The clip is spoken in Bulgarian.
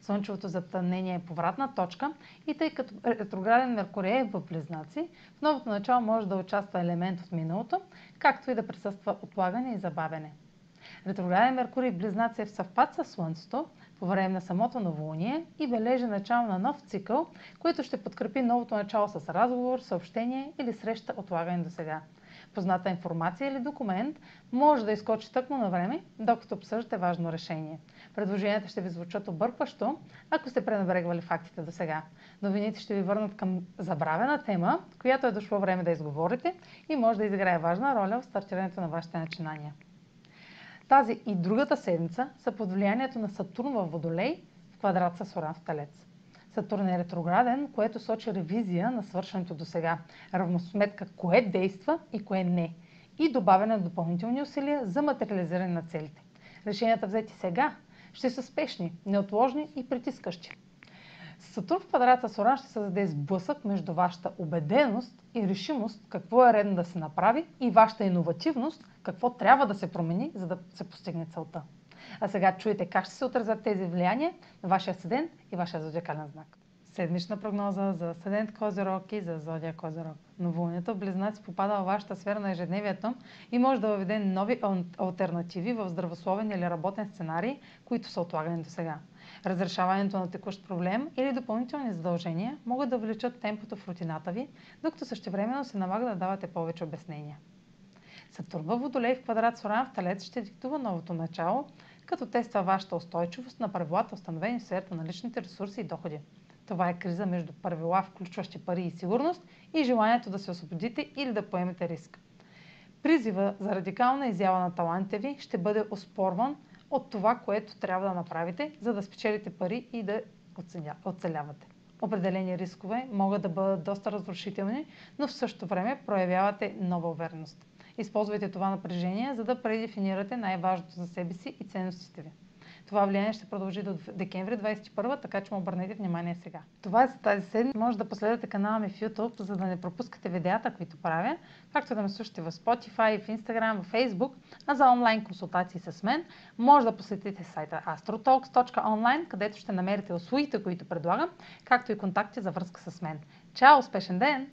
Слънчевото затъмнение е повратна точка и тъй като ретрограден Меркурий е в Близнаци, в новото начало може да участва елемент от миналото, както и да присъства отлагане и забавене. Ретрограден Меркурий в Близнаци е в съвпад с Слънцето по време на самото новолуние и бележи начало на нов цикъл, който ще подкрепи новото начало с разговор, съобщение или среща отлагане до сега позната информация или документ може да изкочи тъкмо на време, докато обсъждате важно решение. Предложенията ще ви звучат объркващо, ако сте пренебрегвали фактите до сега. Новините ще ви върнат към забравена тема, която е дошло време да изговорите и може да изиграе важна роля в стартирането на вашите начинания. Тази и другата седмица са под влиянието на Сатурн в Водолей в квадрат с Оран в Талец. Сатурн е ретрограден, което сочи ревизия на свършеното до сега, равносметка кое действа и кое не и добавяне на допълнителни усилия за материализиране на целите. Решенията взети сега ще са спешни, неотложни и притискащи. Сатурн в квадрата с Оран ще създаде сблъсък между вашата убеденост и решимост какво е редно да се направи и вашата иновативност какво трябва да се промени, за да се постигне целта. А сега чуете как ще се отразят тези влияния на вашия седент и вашия зодиакален знак. Седмична прогноза за седент Козирог и за зодия Козирог. Новолунието в Близнаци попада във вашата сфера на ежедневието и може да въведе нови альтернативи в здравословен или работен сценарий, които са отлагани до сега. Разрешаването на текущ проблем или допълнителни задължения могат да увеличат темпото в рутината ви, докато същевременно се налага да давате повече обяснения. Сатурн във Водолей в квадрат с Оран в Талец ще диктува новото начало, като тества вашата устойчивост на правилата, установени в сферата на личните ресурси и доходи. Това е криза между правила, включващи пари и сигурност, и желанието да се освободите или да поемете риск. Призива за радикална изява на талантите ви ще бъде оспорван от това, което трябва да направите, за да спечелите пари и да оцелявате. Определени рискове могат да бъдат доста разрушителни, но в същото време проявявате нова увереност. Използвайте това напрежение, за да предефинирате най-важното за себе си и ценностите ви. Това влияние ще продължи до декември 21, така че му обърнете внимание сега. Това е за тази седмица. Може да последвате канала ми в YouTube, за да не пропускате видеята, които правя, както да ме слушате в Spotify, в Instagram, в Facebook, а за онлайн консултации с мен може да посетите сайта astrotalks.online, където ще намерите услугите, които предлагам, както и контакти за връзка с мен. Чао! Успешен ден!